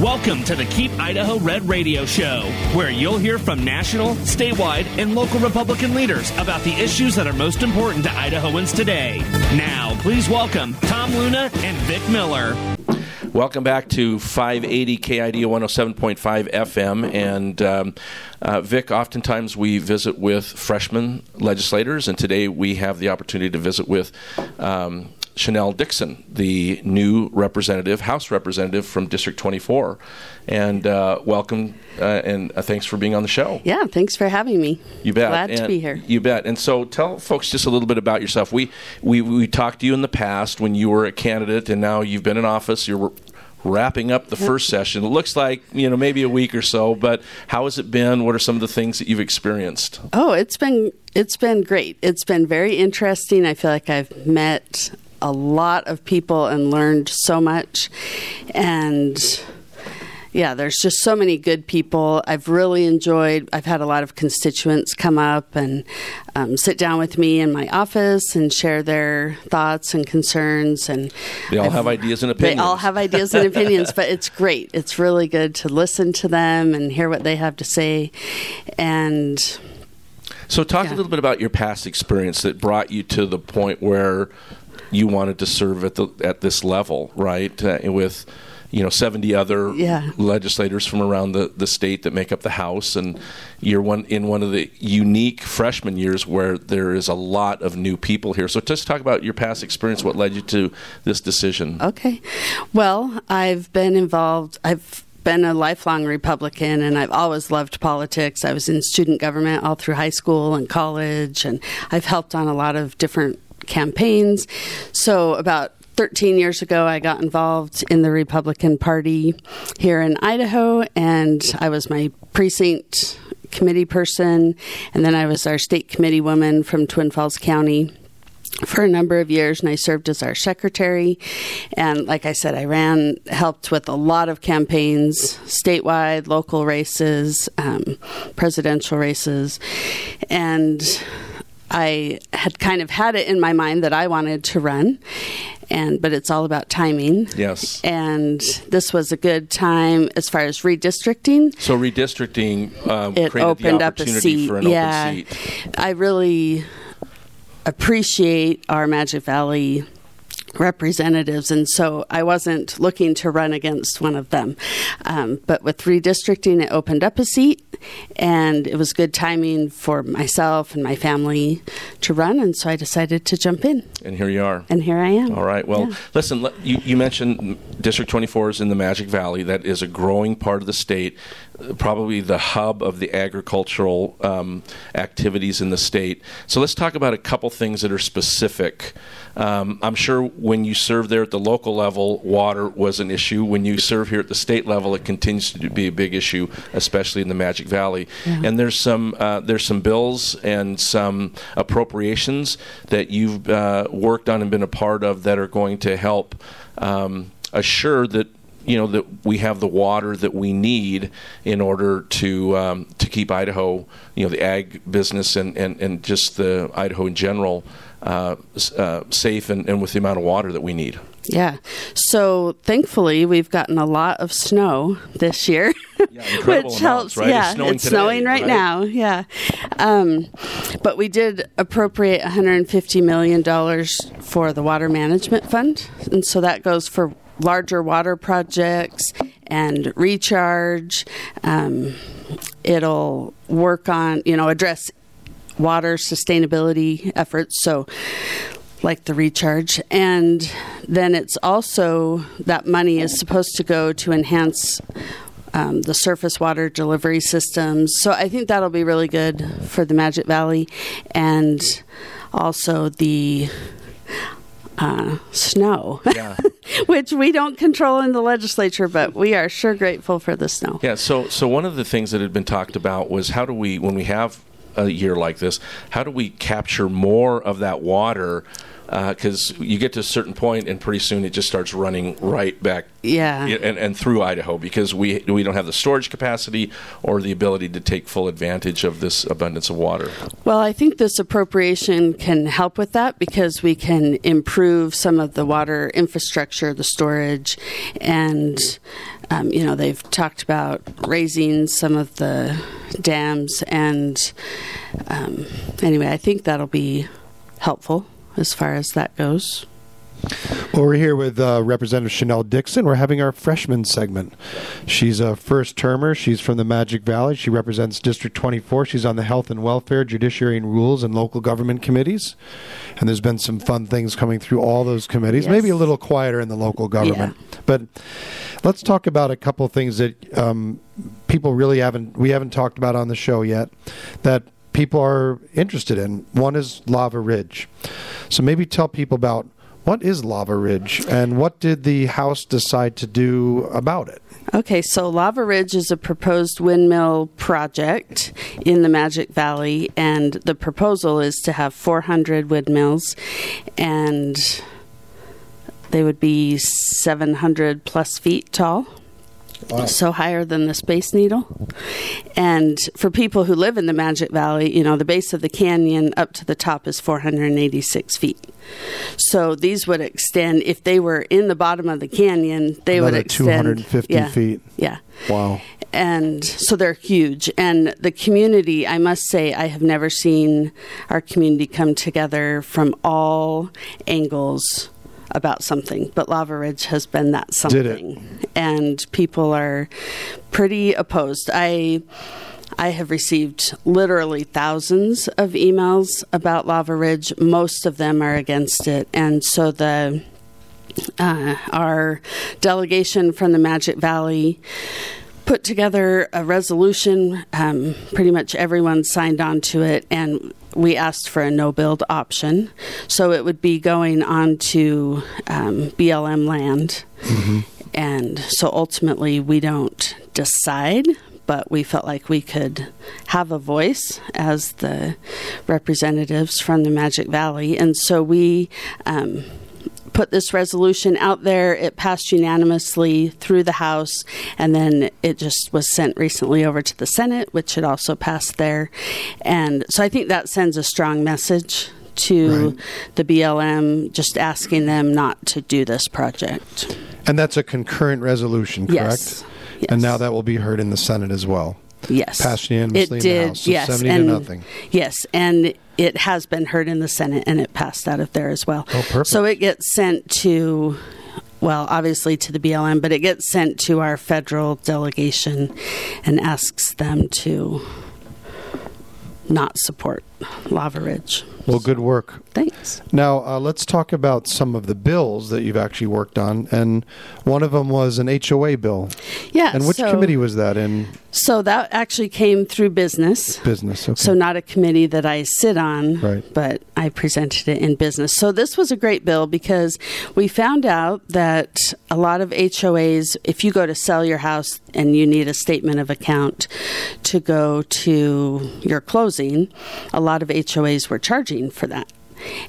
Welcome to the Keep Idaho Red Radio Show, where you'll hear from national, statewide, and local Republican leaders about the issues that are most important to Idahoans today. Now, please welcome Tom Luna and Vic Miller. Welcome back to 580 KID 107.5 FM. And um, uh, Vic, oftentimes we visit with freshman legislators, and today we have the opportunity to visit with um, Chenele Dixon, the new representative, House representative from District 24. And uh, welcome uh, and uh, thanks for being on the show. Yeah, thanks for having me. You bet. Glad and to be here. You bet. And so tell folks just a little bit about yourself. We, we, we talked to you in the past when you were a candidate, and now you've been in office. You're wrapping up the first session. It looks like, you know, maybe a week or so, but how has it been? What are some of the things that you've experienced? Oh, it's been it's been great. It's been very interesting. I feel like I've met a lot of people and learned so much. And yeah, there's just so many good people. I've really enjoyed. I've had a lot of constituents come up and um, sit down with me in my office and share their thoughts and concerns. And they all I've, have ideas and opinions. They all have ideas and opinions, but it's great. It's really good to listen to them and hear what they have to say. And so, talk yeah. a little bit about your past experience that brought you to the point where you wanted to serve at the at this level, right? Uh, with you know 70 other yeah. legislators from around the, the state that make up the house and you're one in one of the unique freshman years where there is a lot of new people here so just talk about your past experience what led you to this decision okay well i've been involved i've been a lifelong Republican and I've always loved politics. I was in student government all through high school and college, and I've helped on a lot of different campaigns. So, about 13 years ago, I got involved in the Republican Party here in Idaho, and I was my precinct committee person, and then I was our state committee woman from Twin Falls County for a number of years and I served as our secretary. And like I said, I ran, helped with a lot of campaigns, statewide, local races, um, presidential races. And I had kind of had it in my mind that I wanted to run, and but it's all about timing. Yes. And this was a good time as far as redistricting. So redistricting um, it opened up a seat. yeah, seat. I really appreciate our Magic Valley representatives, and so I wasn't looking to run against one of them. Um, but with redistricting, it opened up a seat, and it was good timing for myself and my family to run, and so I decided to jump in. And here you are. And here I am. All right. Well, yeah. listen, you, you mentioned District 24 is in the Magic Valley. That is a growing part of the state probably the hub of the agricultural um, activities in the state. So let's talk about a couple things that are specific. Um, I'm sure when you serve there at the local level, water was an issue. When you serve here at the state level, it continues to be a big issue, especially in the Magic Valley. Yeah. And there's some uh, there's some bills and some appropriations that you've uh, worked on and been a part of that are going to help um, assure that you know that we have the water that we need in order to um, to keep Idaho, you know, the ag business and, and, and just the Idaho in general uh, uh, safe and, and with the amount of water that we need. Yeah. So thankfully, we've gotten a lot of snow this year, yeah, which amounts, helps. Right? Yeah, it's snowing, it's snowing right, right, now. Yeah. Um, but we did appropriate 150 million dollars for the water management fund, and so that goes for larger water projects and recharge. Um, it'll work on, you know, address water sustainability efforts. So, like the recharge. And then it's also that money is supposed to go to enhance um, the surface water delivery systems. So I think that'll be really good for the Magic Valley and also the uh, snow, yeah. which we don't control in the legislature, but we are sure grateful for the snow. Yeah. So, so one of the things that had been talked about was how do we, when we have a year like this, how do we capture more of that water because uh, you get to a certain point and pretty soon it just starts running right back yeah and, and through Idaho because we we don't have the storage capacity or the ability to take full advantage of this abundance of water. Well, I think this appropriation can help with that because we can improve some of the water infrastructure, the storage, and um, you know, they've talked about raising some of the dams, and um, anyway, I think that'll be helpful as far as that goes. Well, we're here with uh, Representative Chenele Dixon. We're having our freshman segment. She's a first termer. She's from the Magic Valley. She represents District 24. She's on the Health and Welfare, Judiciary and Rules, and Local Government Committees. And there's been some fun things coming through all those committees. Yes. Maybe a little quieter in the local government. But let's talk about a couple of things that um, people really haven't we haven't talked about on the show yet that people are interested in. One is Lava Ridge. So maybe tell people about what is Lava Ridge and what did the House decide to do about it? Okay, so Lava Ridge is a proposed windmill project in the Magic Valley, and the proposal is to have 400 windmills, and they would be 700 plus feet tall. So higher than the Space Needle. And for people who live in the Magic Valley, you know, the base of the canyon up to the top is 486 feet. So these would extend, if they were in the bottom of the canyon, they Another would extend 250 yeah, feet. Yeah. Wow. And so they're huge. And the community, I must say, I have never seen our community come together from all angles about something, but Lava Ridge has been that something. And people are pretty opposed. I I have received literally thousands of emails about Lava Ridge. Most of them are against it. And so the uh, our delegation from the Magic Valley put together a resolution. Um, pretty much everyone signed on to it, and we asked for a no build option. So it would be going on to um, BLM land. And so ultimately, we don't decide. But we felt like we could have a voice as the representatives from the Magic Valley. And so we um, put this resolution out there. It passed unanimously through the House, and then it just was sent recently over to the Senate, which it also passed there. And so I think that sends a strong message to Right. the BLM, just asking them not to do this project. And that's a concurrent resolution, correct? Yes. And now that will be heard in the Senate as well. Yes. Passed unanimously it in the did, House, so yes. 70 to and, nothing. Yes, and it has been heard in the Senate and it passed out of there as well. Oh, perfect. So it gets sent to, well, obviously to the BLM, but it gets sent to our federal delegation and asks them to not support Lava Ridge. Well, good work. Thanks. Now, uh, let's talk about some of the bills that you've actually worked on. And one of them was an HOA bill. Yeah. And which so, committee was that in So that actually came through business. business? Okay. So not a committee that I sit on, Right. but I presented it in business. So this was a great bill because we found out that a lot of HOAs, if you go to sell your house and you need a statement of account to go to your closing, a lot of HOAs were charging for that.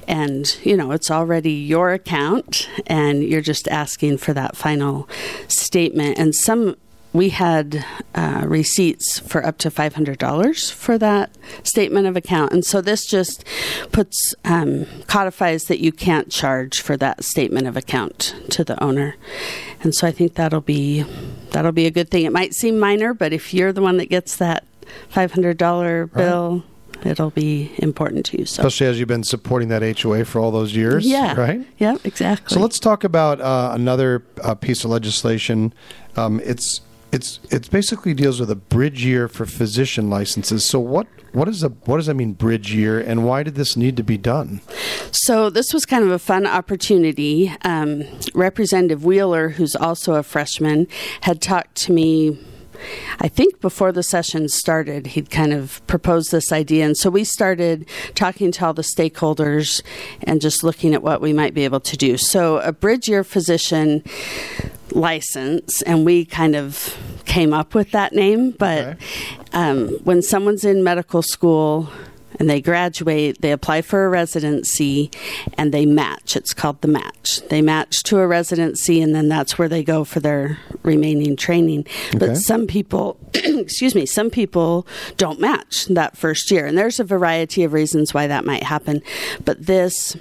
And, you know, it's already your account and you're just asking for that final statement. And some we had uh, receipts for up to $500 for that statement of account. And so this just puts, um, codifies that you can't charge for that statement of account to the owner. And so I think that'll be, that'll be a good thing. It might seem minor, but if you're the one that gets that $500 bill, it'll be important to you. So, Especially as you've been supporting that HOA for all those years. yeah. Right? Yeah, exactly. So let's talk about uh, another uh, piece of legislation. Um, it's it's it basically deals with a bridge year for physician licenses. So what what is a what does that mean bridge year, and why did this need to be done? So this was kind of a fun opportunity. Um, Representative Wheeler, who's also a freshman, had talked to me. I think before the session started, he'd kind of proposed this idea. And so we started talking to all the stakeholders and just looking at what we might be able to do. So, a bridge year physician license, and we kind of came up with that name. But Okay. um, when someone's in medical school and they graduate, they apply for a residency and they match. It's called the match. They match to a residency, and then that's where they go for their remaining training. Okay. But some people, excuse me, some people don't match that first year, and there's a variety of reasons why that might happen. But this,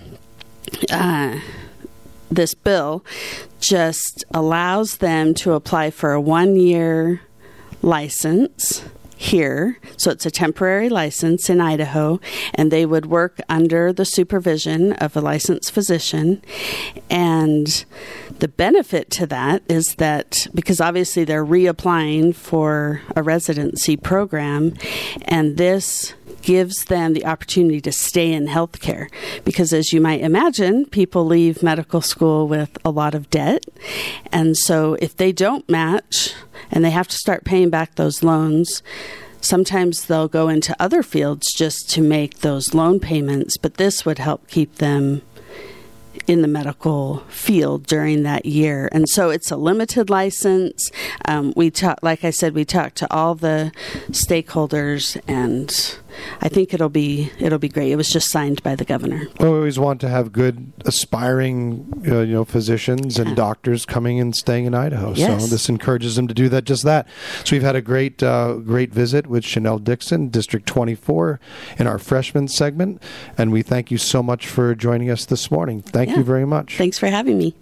uh, this bill just allows them to apply for a one year license here. So it's a temporary license in Idaho, and they would work under the supervision of a licensed physician. And the benefit to that is that because obviously they're reapplying for a residency program, and this gives them the opportunity to stay in healthcare. Because as you might imagine, people leave medical school with a lot of debt. And so if they don't match and they have to start paying back those loans, sometimes they'll go into other fields just to make those loan payments, but this would help keep them in the medical field during that year. And so it's a limited license. Um, we talk, like I said, we talked to all the stakeholders, and I think it'll be it'll be great. It was just signed by the governor. Well, we always want to have good, aspiring, uh, you know, physicians and doctors coming and staying in Idaho. Yes. So this encourages them to do that. Just that. So we've had a great, uh, great visit with Chenele Dixon, District 24, in our freshman segment, and we thank you so much for joining us this morning. Thank Yeah. you very much. Thanks for having me.